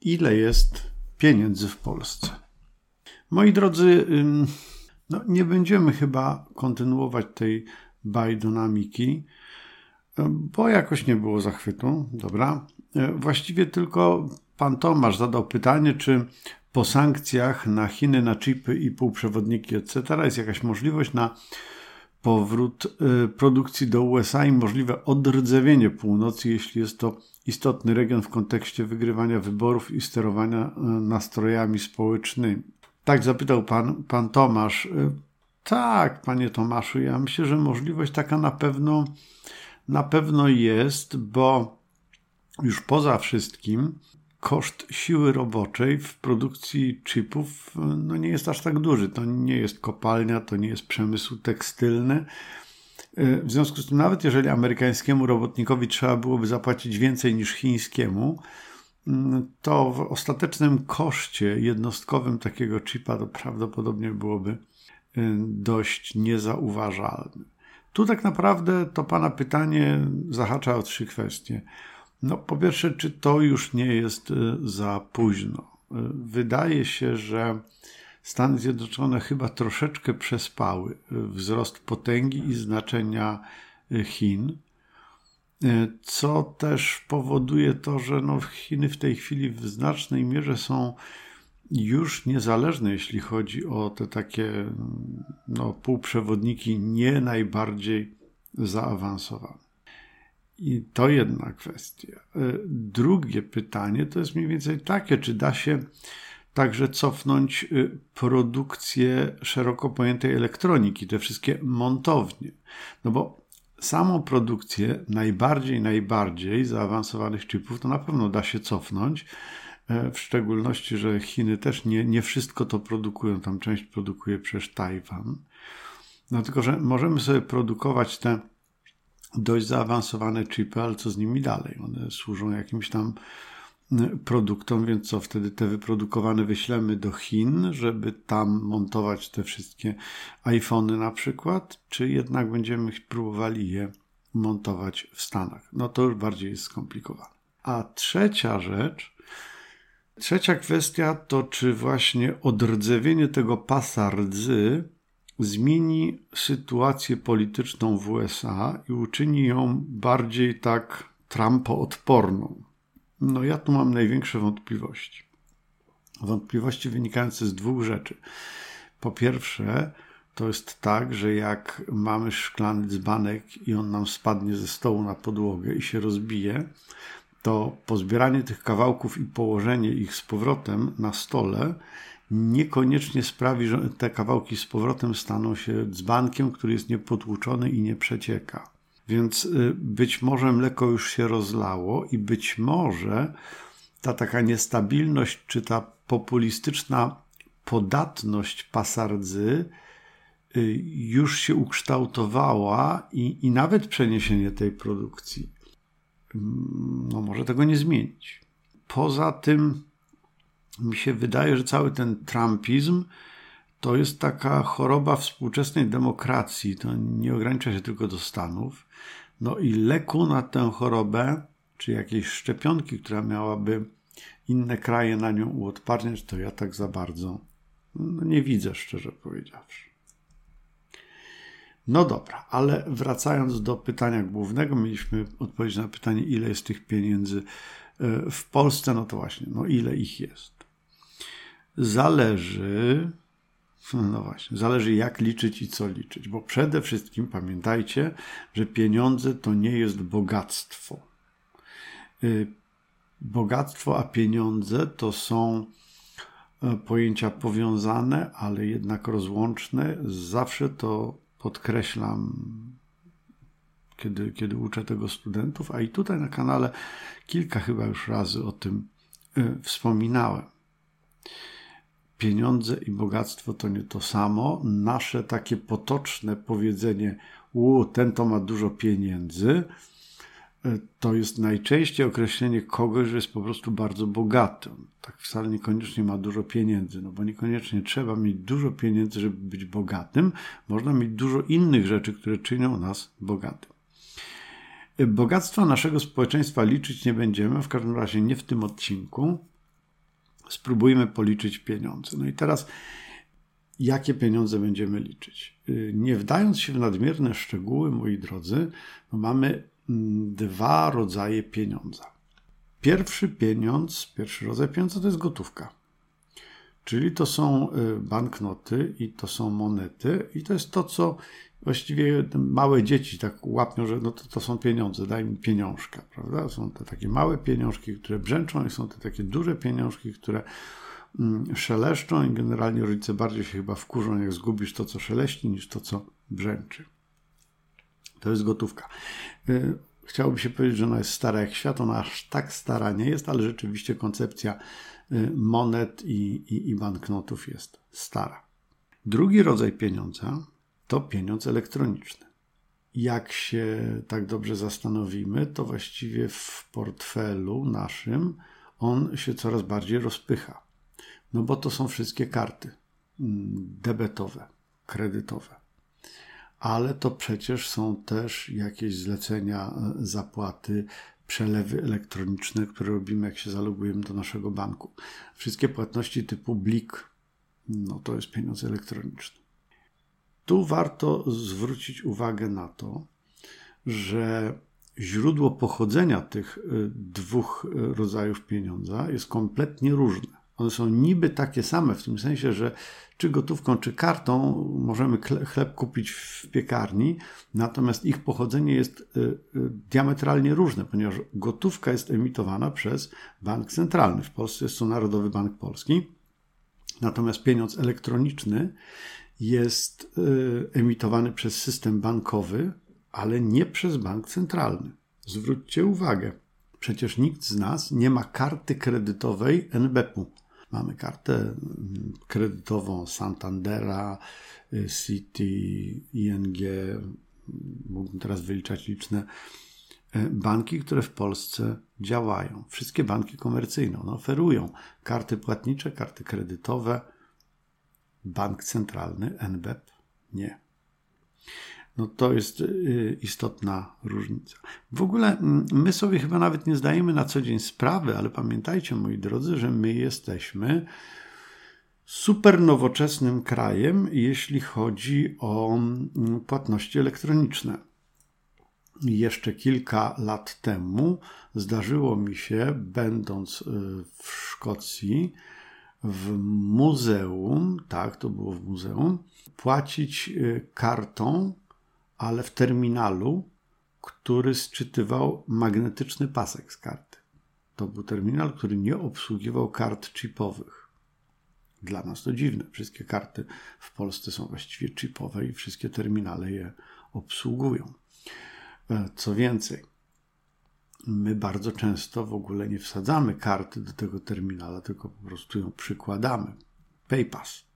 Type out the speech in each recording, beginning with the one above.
ile jest pieniędzy w Polsce. Moi drodzy, no nie będziemy chyba kontynuować tej bajdonamiki, bo jakoś nie było zachwytu. Dobra. E, właściwie tylko pan Tomasz zadał pytanie, czy po sankcjach na Chiny, na chipy i półprzewodniki, etc., jest jakaś możliwość na powrót e, produkcji do USA i możliwe odrdzewienie północy, jeśli jest to istotny region w kontekście wygrywania wyborów i sterowania e, nastrojami społecznymi. Tak zapytał pan, pan Tomasz. Tak, panie Tomaszu, ja myślę, że możliwość taka na pewno, na pewno jest, bo już poza wszystkim koszt siły roboczej w produkcji chipów no nie jest aż tak duży. To nie jest kopalnia, to nie jest przemysł tekstylny. W związku z tym, nawet jeżeli amerykańskiemu robotnikowi trzeba byłoby zapłacić więcej niż chińskiemu, to w ostatecznym koszcie jednostkowym takiego chipa to prawdopodobnie byłoby Y, dość niezauważalny. Tu tak naprawdę to Pana pytanie zahacza o trzy kwestie. No, po pierwsze, czy to już nie jest y, za późno? Y, wydaje się, że Stany Zjednoczone chyba troszeczkę przespały wzrost potęgi i znaczenia Chin, co też powoduje to, że no Chiny w tej chwili w znacznej mierze są już niezależne, jeśli chodzi o te takie no, półprzewodniki nie najbardziej zaawansowane. I to jedna kwestia. E, drugie pytanie to jest mniej więcej takie, czy da się także cofnąć e, produkcję szeroko pojętej elektroniki, te wszystkie montownie. No bo samą produkcję najbardziej, najbardziej zaawansowanych chipów to na pewno da się cofnąć, E, w szczególności, że Chiny też nie, nie wszystko to produkują, tam część produkuje przez Tajwan. No tylko, że możemy sobie produkować te dość zaawansowane chipy, ale co z nimi dalej? One służą jakimś tam produktom, więc co wtedy te wyprodukowane wyślemy do Chin, żeby tam montować te wszystkie iPhony na przykład, czy jednak będziemy próbowali je montować w Stanach? No to już bardziej jest skomplikowane. A trzecia rzecz, Trzecia kwestia to, czy właśnie odrdzewienie tego pasa rdzy zmieni sytuację polityczną w USA i uczyni ją bardziej tak Trumpo-odporną. No ja tu mam największe wątpliwości. Wątpliwości wynikające z dwóch rzeczy. Po pierwsze, to jest tak, że jak mamy szklany dzbanek i on nam spadnie ze stołu na podłogę i się rozbije, to pozbieranie tych kawałków i położenie ich z powrotem na stole niekoniecznie sprawi, że te kawałki z powrotem staną się dzbankiem, który jest niepotłuczony i nie przecieka. Więc y, być może mleko już się rozlało i być może ta taka niestabilność czy ta populistyczna podatność pasardzy y, już się ukształtowała i, i nawet przeniesienie tej produkcji no może tego nie zmienić. Poza tym mi się wydaje, że cały ten trumpizm to jest taka choroba współczesnej demokracji. To nie ogranicza się tylko do Stanów. No i leku na tę chorobę, czy jakiejś szczepionki, która miałaby inne kraje na nią uodparniać, to ja tak za bardzo no nie widzę, szczerze powiedziawszy. No dobra, ale wracając do pytania głównego, mieliśmy odpowiedzieć na pytanie, ile jest tych pieniędzy e, w Polsce. No to właśnie, no ile ich jest? Zależy, no właśnie, zależy jak liczyć i co liczyć, bo przede wszystkim pamiętajcie, że pieniądze to nie jest bogactwo. E, bogactwo a pieniądze to są e, pojęcia powiązane, ale jednak rozłączne. Zawsze to podkreślam, kiedy, kiedy uczę tego studentów, a i tutaj na kanale kilka chyba już razy o tym y, wspominałem. Pieniądze i bogactwo to nie to samo. Nasze takie potoczne powiedzenie, u, ten to ma dużo pieniędzy, to jest najczęściej określenie kogoś, że jest po prostu bardzo bogaty. tak wcale niekoniecznie ma dużo pieniędzy, no bo niekoniecznie trzeba mieć dużo pieniędzy, żeby być bogatym. Można mieć dużo innych rzeczy, które czynią nas bogatym. Bogactwa naszego społeczeństwa liczyć nie będziemy, w każdym razie nie w tym odcinku. Spróbujmy policzyć pieniądze. No i teraz, jakie pieniądze będziemy liczyć? Y, nie wdając się w nadmierne szczegóły, moi drodzy, no mamy mm, dwa rodzaje pieniądza. Pierwszy pieniądz, pierwszy rodzaj pieniądza to jest gotówka. Czyli to są y, banknoty i to są monety, i to jest to, co właściwie małe dzieci tak łapią, że no to, to są pieniądze, daj mi pieniążka, prawda? Są te takie małe pieniążki, które brzęczą, i są te takie duże pieniążki, które mm, szeleszczą, i generalnie rodzice bardziej się chyba wkurzą, jak zgubisz to, co szeleści, niż to, co brzęczy. To jest gotówka. Chciałoby się powiedzieć, że ona jest stara jak świat, ona aż tak stara nie jest, ale rzeczywiście koncepcja y, monet i, i, i banknotów jest stara. Drugi rodzaj pieniądza to pieniądz elektroniczny. Jak się tak dobrze zastanowimy, to właściwie w portfelu naszym on się coraz bardziej rozpycha. No bo to są wszystkie karty mm, debetowe, kredytowe. Ale to przecież są też jakieś zlecenia, e, zapłaty, przelewy elektroniczne, które robimy, jak się zalogujemy do naszego banku. Wszystkie płatności typu blik, no to jest pieniądz elektroniczny. Tu warto zwrócić uwagę na to, że źródło pochodzenia tych y, dwóch y, rodzajów pieniądza jest kompletnie różne. One są niby takie same, w tym sensie, że czy gotówką, czy kartą możemy chleb kupić w piekarni, natomiast ich pochodzenie jest y, diametralnie różne, ponieważ gotówka jest emitowana przez bank centralny. W Polsce jest to Narodowy Bank Polski, natomiast pieniądz elektroniczny jest y, emitowany przez system bankowy, ale nie przez bank centralny. Zwróćcie uwagę, przecież nikt z nas nie ma karty kredytowej NBP-u. Mamy kartę mm, kredytową Santandera, y, City, ING, mógłbym teraz wyliczać liczne y, banki, które w Polsce działają. Wszystkie banki komercyjne one oferują karty płatnicze, karty kredytowe, bank centralny, NBP nie. No to jest y, istotna różnica. W ogóle mm, my sobie chyba nawet nie zdajemy na co dzień sprawy, ale pamiętajcie, moi drodzy, że my jesteśmy super nowoczesnym krajem, jeśli chodzi o mm, płatności elektroniczne. Jeszcze kilka lat temu zdarzyło mi się, będąc y, w Szkocji, w muzeum, tak, to było w muzeum, płacić y, kartą, ale w terminalu, który sczytywał magnetyczny pasek z karty. To był terminal, który nie obsługiwał kart chipowych. Dla nas to dziwne. Wszystkie karty w Polsce są właściwie chipowe i wszystkie terminale je obsługują. E, co więcej, my bardzo często w ogóle nie wsadzamy karty do tego terminala, tylko po prostu ją przykładamy. PayPass.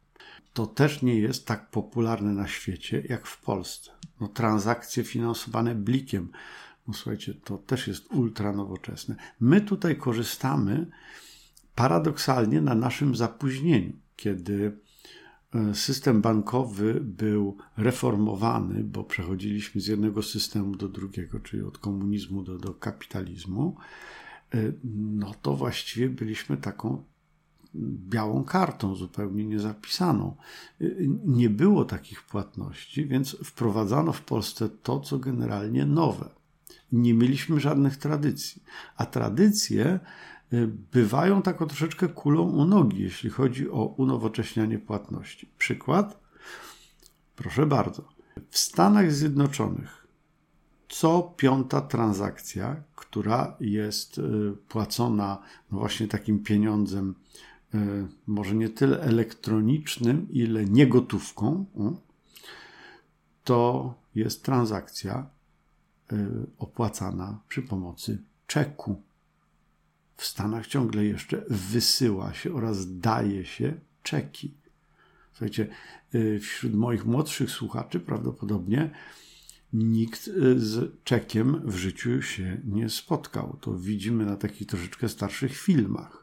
To też nie jest tak popularne na świecie jak w Polsce. No, transakcje finansowane blikiem. No, słuchajcie, to też jest ultra nowoczesne. My tutaj korzystamy paradoksalnie na naszym zapóźnieniu, kiedy E, system bankowy był reformowany, bo przechodziliśmy z jednego systemu do drugiego, czyli od komunizmu do, do kapitalizmu, e, no to właściwie byliśmy taką białą kartą, zupełnie niezapisaną. E, nie było takich płatności, więc wprowadzano w Polsce to, co generalnie nowe. Nie mieliśmy żadnych tradycji, a tradycje Y, bywają taką troszeczkę kulą u nogi, jeśli chodzi o unowocześnianie płatności. Przykład? Proszę bardzo. W Stanach Zjednoczonych co piąta transakcja, która jest y, płacona no właśnie takim pieniądzem, y, może nie tyle elektronicznym, ile niegotówką, to jest transakcja opłacana przy pomocy czeku w Stanach ciągle jeszcze wysyła się oraz daje się czeki. Słuchajcie, y, wśród moich młodszych słuchaczy prawdopodobnie nikt z czekiem w życiu się nie spotkał. To widzimy na takich troszeczkę starszych filmach,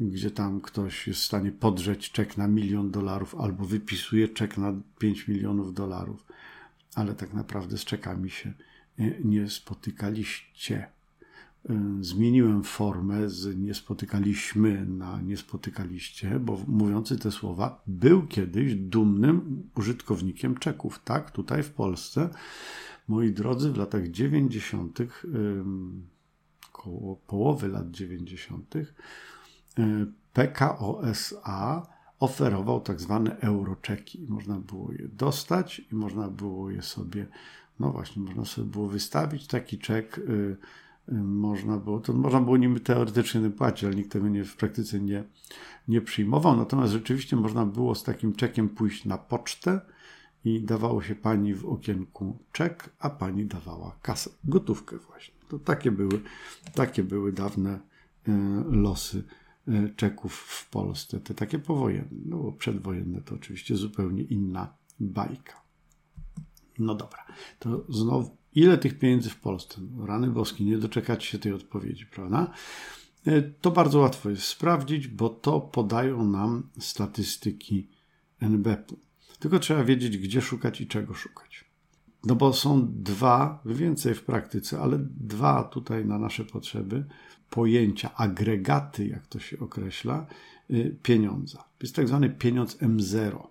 gdzie tam ktoś jest w stanie podrzeć czek na milion dolarów albo wypisuje czek na 5 milionów dolarów, ale tak naprawdę z czekami się nie spotykaliście. zmieniłem formę z nie spotykaliśmy na nie spotykaliście, bo mówiący te słowa był kiedyś dumnym użytkownikiem czeków. Tak, tutaj w Polsce, moi drodzy, w latach 90., koło połowy lat 90., PKOSA oferował tak zwane euroczeki. Można było je dostać i można było je sobie, no właśnie, można sobie było wystawić taki czek. Y, y, można było, to można było nim teoretycznie płacić, ale nikt tego nie, w praktyce nie, nie przyjmował. Natomiast rzeczywiście można było z takim czekiem pójść na pocztę i dawało się pani w okienku czek, a pani dawała kasę, gotówkę właśnie. To takie były, takie były dawne y, losy Czeków w Polsce, te takie powojenne, no bo przedwojenne to oczywiście zupełnie inna bajka. No dobra, to znowu, ile tych pieniędzy w Polsce? No, rany boskie, nie doczekać się tej odpowiedzi, prawda? E, to bardzo łatwo jest sprawdzić, bo to podają nam statystyki NBP-u. Tylko trzeba wiedzieć, gdzie szukać i czego szukać. No bo są dwa, więcej w praktyce, ale dwa tutaj na nasze potrzeby pojęcia, agregaty, jak to się określa, y, pieniądza. Jest tak zwany pieniądz M0.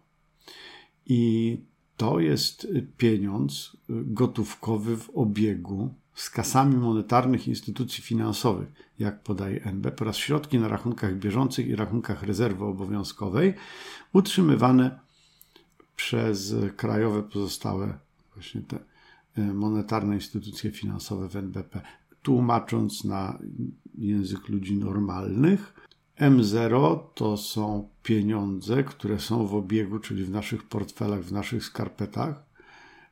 I to jest pieniądz y, gotówkowy w obiegu z kasami monetarnych instytucji finansowych, jak podaje NB, oraz środki na rachunkach bieżących i rachunkach rezerwy obowiązkowej, utrzymywane przez krajowe pozostałe właśnie te y, monetarne instytucje finansowe w NBP tłumacząc na język ludzi normalnych. M0 to są pieniądze, które są w obiegu, czyli w naszych portfelach, w naszych skarpetach,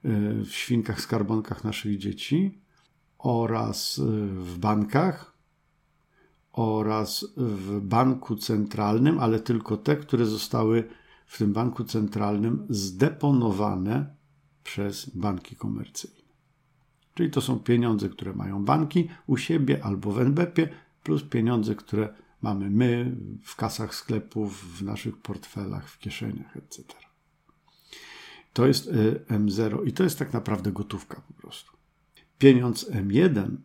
y, w świnkach, skarbonkach naszych dzieci oraz y, w bankach oraz w banku centralnym, ale tylko te, które zostały w tym banku centralnym zdeponowane przez banki komercyjne. Czyli to są pieniądze, które mają banki u siebie albo w NBP, plus pieniądze, które mamy my w kasach sklepów, w naszych portfelach, w kieszeniach, etc. To jest y, M0 i to jest tak naprawdę gotówka po prostu. Pieniądz M1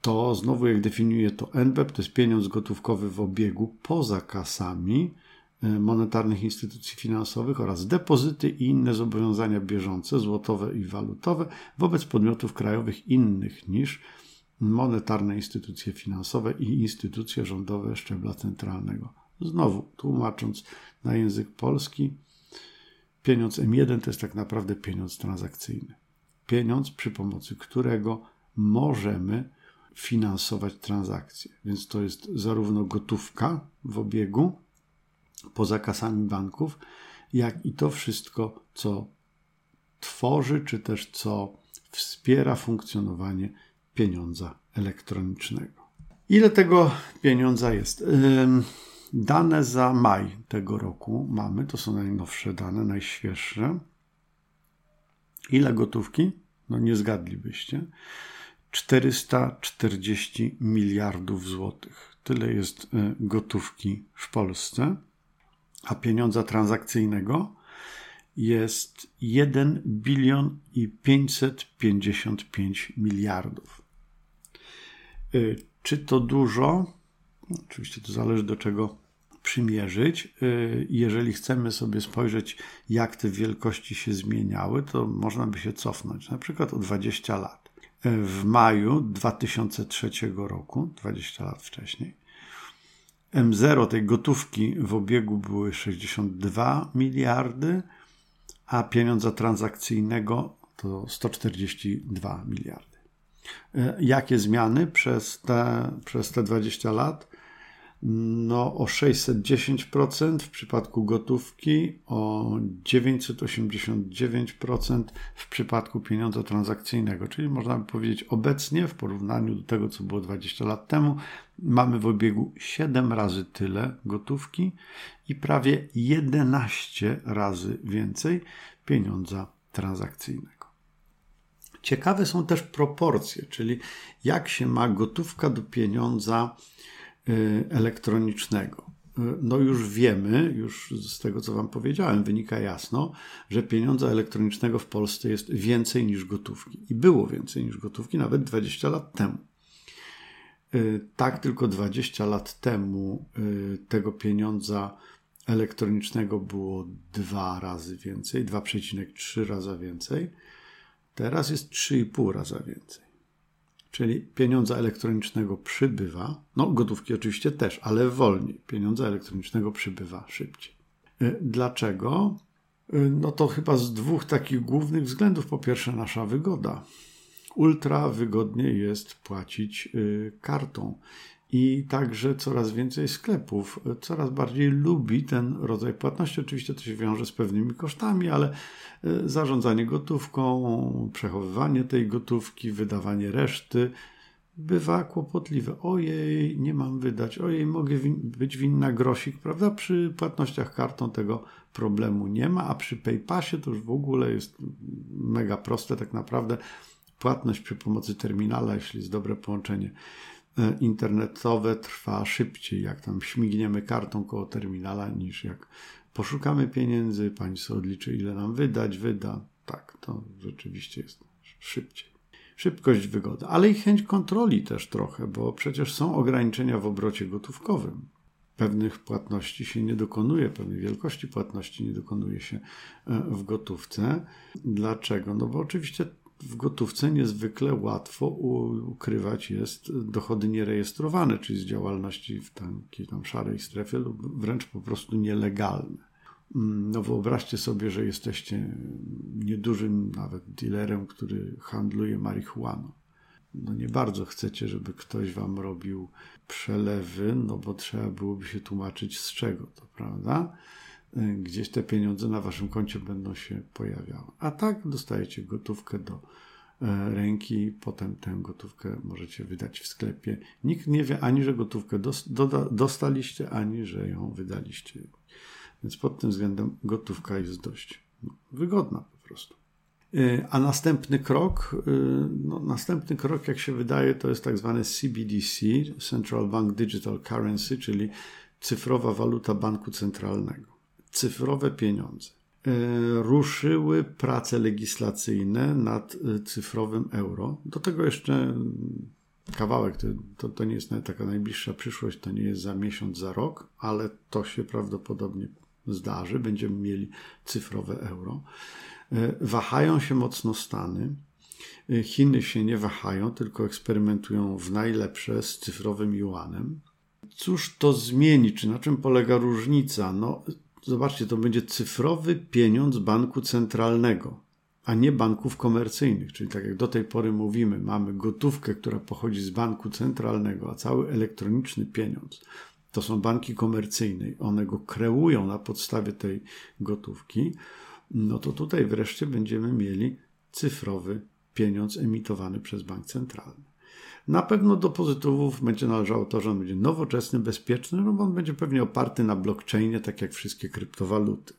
to znowu jak definiuje to NBP, to jest pieniądz gotówkowy w obiegu poza kasami, monetarnych instytucji finansowych oraz depozyty i inne zobowiązania bieżące, złotowe i walutowe wobec podmiotów krajowych innych niż monetarne instytucje finansowe i instytucje rządowe szczebla centralnego. Znowu, tłumacząc na język polski, pieniądz M1 to jest tak naprawdę pieniądz transakcyjny. Pieniądz, przy pomocy którego możemy finansować transakcje. Więc to jest zarówno gotówka w obiegu, poza kasami banków, jak i to wszystko, co tworzy, czy też co wspiera funkcjonowanie pieniądza elektronicznego. Ile tego pieniądza jest? Dane za maj tego roku mamy, to są najnowsze dane, najświeższe. Ile gotówki? No nie zgadlibyście. 440 miliardów złotych. Tyle jest y, gotówki w Polsce a pieniądza transakcyjnego jest 1 bilion i 555 miliardów. Y, czy to dużo? Oczywiście to zależy do czego przymierzyć. Y, jeżeli chcemy sobie spojrzeć, jak te wielkości się zmieniały, to można by się cofnąć, na przykład o 20 lat. Y, w maju 2003 roku, 20 lat wcześniej, M0 tej gotówki w obiegu były 62 miliardy, a pieniądza transakcyjnego to 142 miliardy. E, jakie zmiany przez te, przez te 20 lat? No, o 610% w przypadku gotówki, o 989% w przypadku pieniądza transakcyjnego. Czyli można by powiedzieć, obecnie w porównaniu do tego, co było 20 lat temu, mamy w obiegu 7 razy tyle gotówki i prawie 11 razy więcej pieniądza transakcyjnego. Ciekawe są też proporcje, czyli jak się ma gotówka do pieniądza elektronicznego. Y, no już wiemy, już z tego co Wam powiedziałem, wynika jasno, że pieniądza elektronicznego w Polsce jest więcej niż gotówki. I było więcej niż gotówki nawet 20 lat temu. Tak, tylko 20 lat temu tego pieniądza elektronicznego było dwa razy więcej, 2,3 raza więcej. Teraz jest 3,5 raza więcej. Czyli pieniądza elektronicznego przybywa, no gotówki oczywiście też, ale wolniej. Pieniądza elektronicznego przybywa szybciej. Y, dlaczego? Y, no to chyba z dwóch takich głównych względów. Po pierwsze, nasza wygoda. Ultra wygodnie jest płacić y, kartą i także coraz więcej sklepów coraz bardziej lubi ten rodzaj płatności. Oczywiście to się wiąże z pewnymi kosztami, ale e, zarządzanie gotówką, przechowywanie tej gotówki, wydawanie reszty bywa kłopotliwe. Ojej, nie mam wydać, ojej, mogę być winna grosik, prawda? Przy płatnościach kartą tego problemu nie ma, a przy PayPasie to już w ogóle jest mega proste tak naprawdę. Płatność przy pomocy terminala, jeśli jest dobre połączenie E, internetowe trwa szybciej, jak tam śmigniemy kartą koło terminala, niż jak poszukamy pieniędzy, sobie odliczy, ile nam wydać, wyda. Tak, to rzeczywiście jest szybciej. Szybkość, wygoda, ale i chęć kontroli też trochę, bo przecież są ograniczenia w obrocie gotówkowym. Pewnych płatności się nie dokonuje, pewnej wielkości płatności nie dokonuje się e, w gotówce. Dlaczego? No bo oczywiście w gotówce niezwykle łatwo ukrywać jest dochody nierejestrowane, czyli z działalności w takiej tam szarej strefie lub wręcz po prostu nielegalne. Mm, no wyobraźcie sobie, że jesteście niedużym nawet dealerem, który handluje marihuaną. No nie bardzo chcecie, żeby ktoś wam robił przelewy, no bo trzeba byłoby się tłumaczyć z czego to, prawda? Gdzieś te pieniądze na waszym koncie będą się pojawiały. A tak dostajecie gotówkę do e, ręki, potem tę gotówkę możecie wydać w sklepie. Nikt nie wie ani, że gotówkę dostaliście, ani, że ją wydaliście. Więc pod tym względem gotówka jest dość no, wygodna po prostu. Y, a następny krok, y, no, następny krok, jak się wydaje, to jest tak zwany CBDC, Central Bank Digital Currency, czyli cyfrowa waluta banku centralnego cyfrowe pieniądze. E, ruszyły prace legislacyjne nad e, cyfrowym euro. Do tego jeszcze kawałek, to, to, to nie jest taka najbliższa przyszłość, to nie jest za miesiąc, za rok, ale to się prawdopodobnie zdarzy. Będziemy mieli cyfrowe euro. E, wahają się mocno Stany. Chiny się nie wahają, tylko eksperymentują w najlepsze z cyfrowym juanem. Cóż to zmieni? Czy na czym polega różnica? No, Zobaczcie, to będzie cyfrowy pieniądz banku centralnego, a nie banków komercyjnych. Czyli tak jak do tej pory mówimy, mamy gotówkę, która pochodzi z banku centralnego, a cały elektroniczny pieniądz to są banki komercyjne, one go kreują na podstawie tej gotówki, no to tutaj wreszcie będziemy mieli cyfrowy pieniądz emitowany przez bank centralny. Na pewno do pozytywów będzie należało to, że on będzie nowoczesny, bezpieczny, no bo on będzie pewnie oparty na blockchainie, tak jak wszystkie kryptowaluty.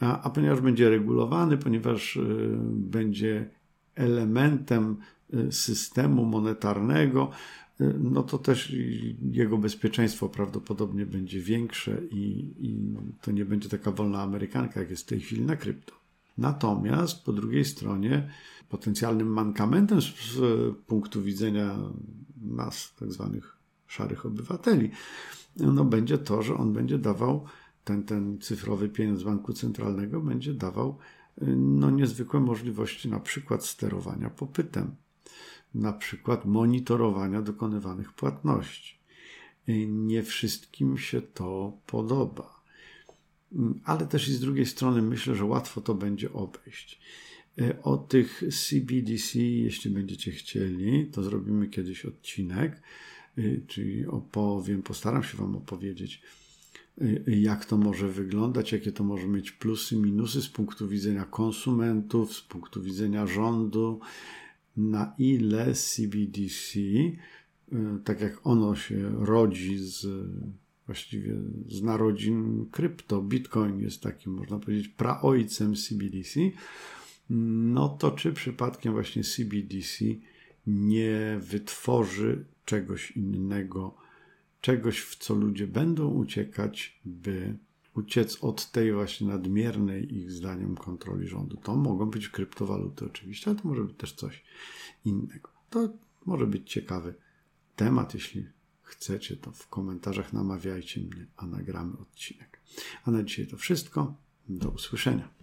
A, a ponieważ będzie regulowany, ponieważ y, będzie elementem y, systemu monetarnego, y, no to też jego bezpieczeństwo prawdopodobnie będzie większe i, i to nie będzie taka wolna amerykanka, jak jest w tej chwili na krypto. Natomiast po drugiej stronie potencjalnym mankamentem z punktu widzenia nas, tak zwanych szarych obywateli, no będzie to, że on będzie dawał ten, ten cyfrowy pieniądz banku centralnego będzie dawał no, niezwykłe możliwości na przykład sterowania popytem, na przykład monitorowania dokonywanych płatności. Nie wszystkim się to podoba. Ale też i z drugiej strony myślę, że łatwo to będzie obejść. E, o tych CBDC, jeśli będziecie chcieli, to zrobimy kiedyś odcinek, e, czyli opowiem, postaram się Wam opowiedzieć, e, jak to może wyglądać, jakie to może mieć plusy, minusy z punktu widzenia konsumentów, z punktu widzenia rządu, na ile CBDC, tak jak ono się rodzi z właściwie z narodzin krypto, Bitcoin jest takim, można powiedzieć, praojcem CBDC, no to czy przypadkiem właśnie CBDC nie wytworzy czegoś innego, czegoś, w co ludzie będą uciekać, by uciec od tej właśnie nadmiernej ich zdaniem kontroli rządu. To mogą być kryptowaluty oczywiście, ale to może być też coś innego. To może być ciekawy temat. Jeśli chcecie, to w komentarzach namawiajcie mnie, a nagramy odcinek. A na dzisiaj to wszystko. Do usłyszenia.